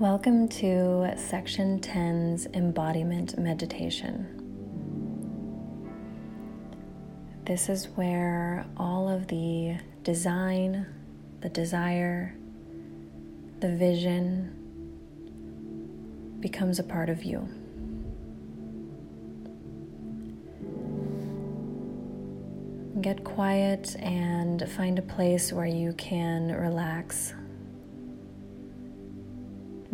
Welcome to Section 10's Embodiment Meditation. This is where all of the design, the desire, the vision becomes a part of you. Get quiet and find a place where you can relax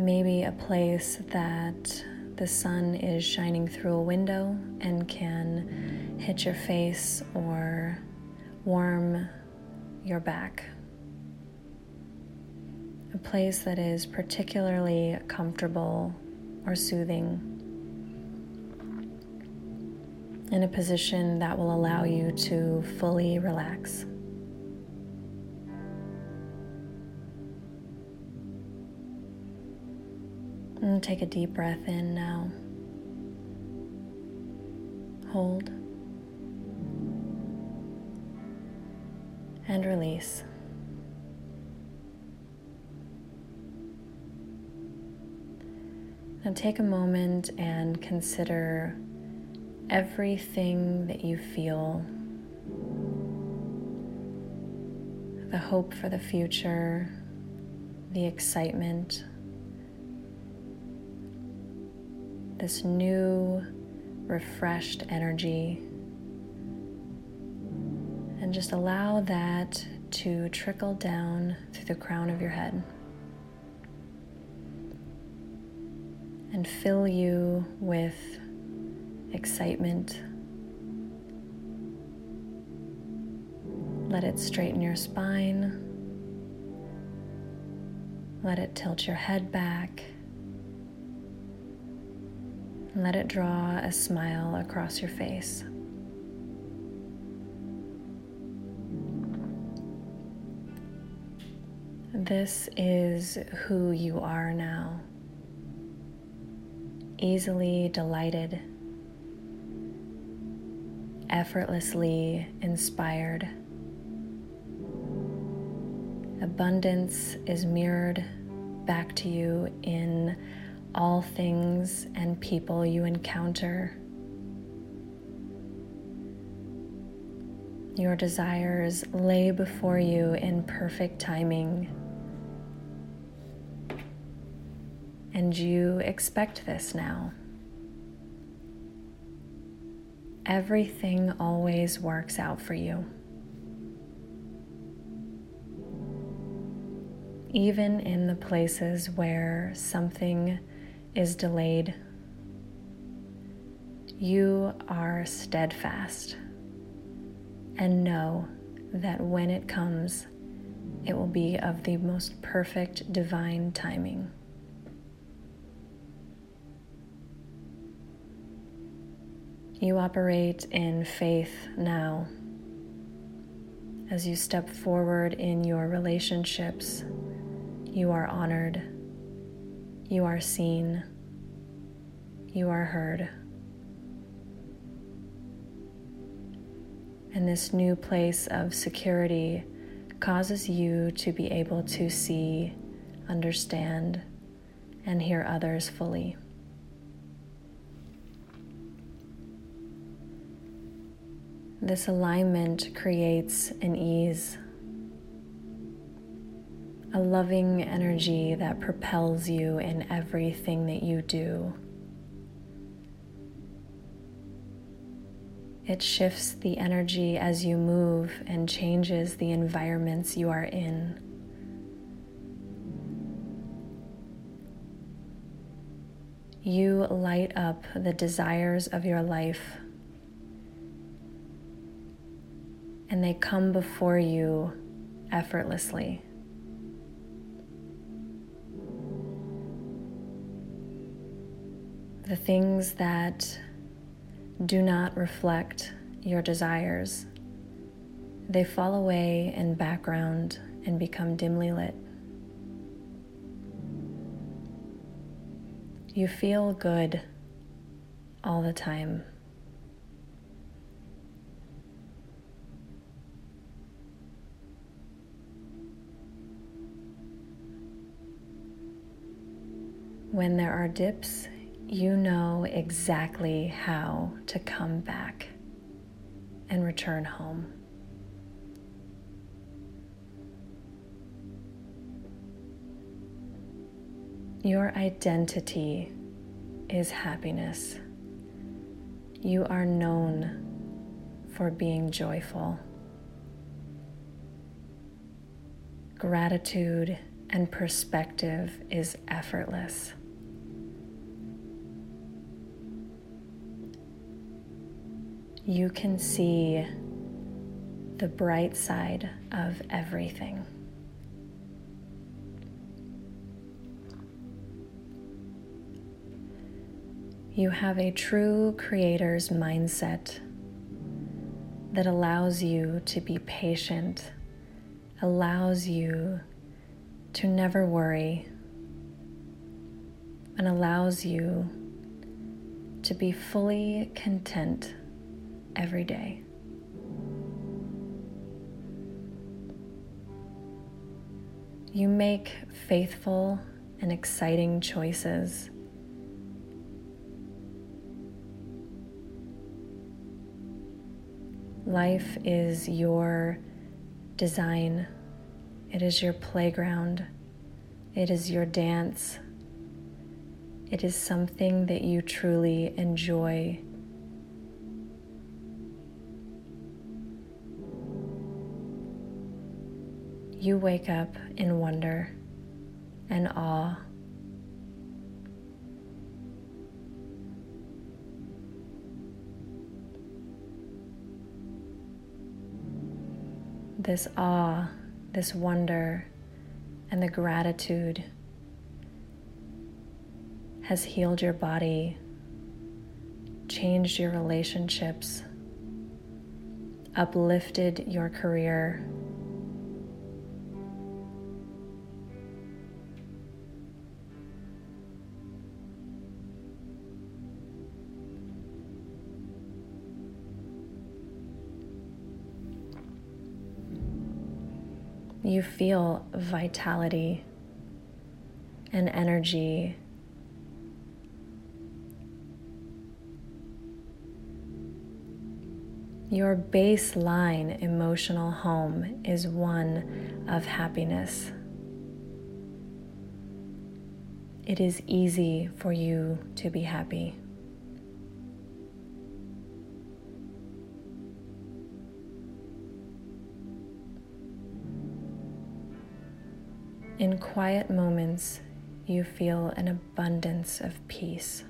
maybe a place that the sun is shining through a window and can hit your face or warm your back. A place that is particularly comfortable or soothing. In a position that will allow you to fully relax. And take a deep breath in now. Hold. And release. Now take a moment and consider everything that you feel the hope for the future, the excitement this new, refreshed energy. And just allow that to trickle down through the crown of your head and fill you with excitement. Let it straighten your spine. Let it tilt your head back. Let it draw a smile across your face. This is who you are now. Easily delighted, effortlessly inspired. Abundance is mirrored back to you in all things and people you encounter. Your desires lay before you in perfect timing. And you expect this now. Everything always works out for you. Even in the places where something is delayed, you are steadfast and know that when it comes, it will be of the most perfect divine timing. You operate in faith now. As you step forward in your relationships, you are honored you are seen. You are heard. And this new place of security causes you to be able to see, understand, and hear others fully. This alignment creates an ease a loving energy that propels you in everything that you do. It shifts the energy as you move and changes the environments you are in. You light up the desires of your life, and they come before you effortlessly. The things that do not reflect your desires, they fall away in background and become dimly lit. You feel good all the time. When there are dips, you know exactly how to come back and return home. Your identity is happiness. You are known for being joyful. Gratitude and perspective is effortless. You can see the bright side of everything. You have a true creator's mindset that allows you to be patient, allows you to never worry, and allows you to be fully content every day. You make faithful and exciting choices Life is your design, it is your playground, it is your dance, it is something that you truly enjoy. You wake up in wonder and awe. This awe, this wonder, and the gratitude has healed your body, changed your relationships, uplifted your career you feel vitality and energy. Your baseline emotional home is one of happiness. It is easy for you to be happy. In quiet moments, you feel an abundance of peace.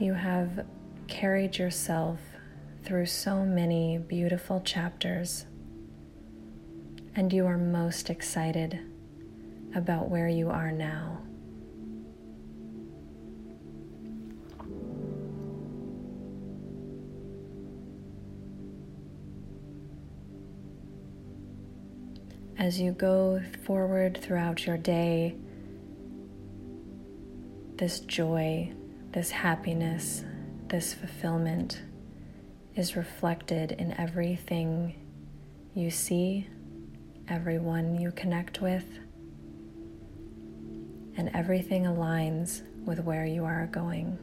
You have carried yourself through so many beautiful chapters, and you are most excited about where you are now. As you go forward throughout your day, this joy this happiness, this fulfillment is reflected in everything you see, everyone you connect with, and everything aligns with where you are going.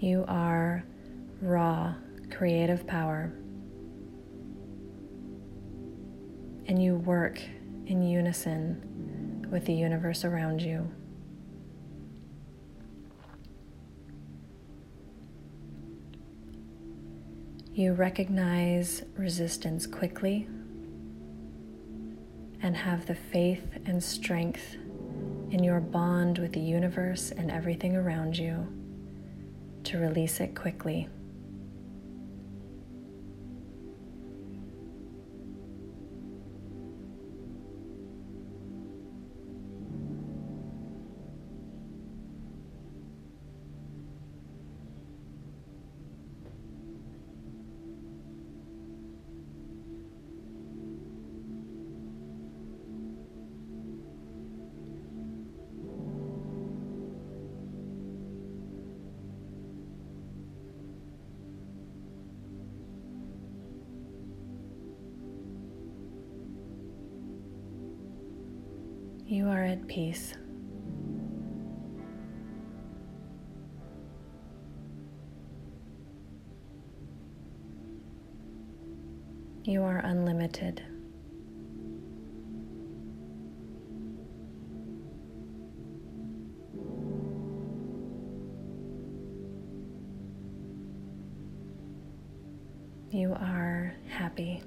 You are raw creative power and you work in unison with the universe around you. You recognize resistance quickly and have the faith and strength in your bond with the universe and everything around you to release it quickly. You are at peace. You are unlimited. You are happy.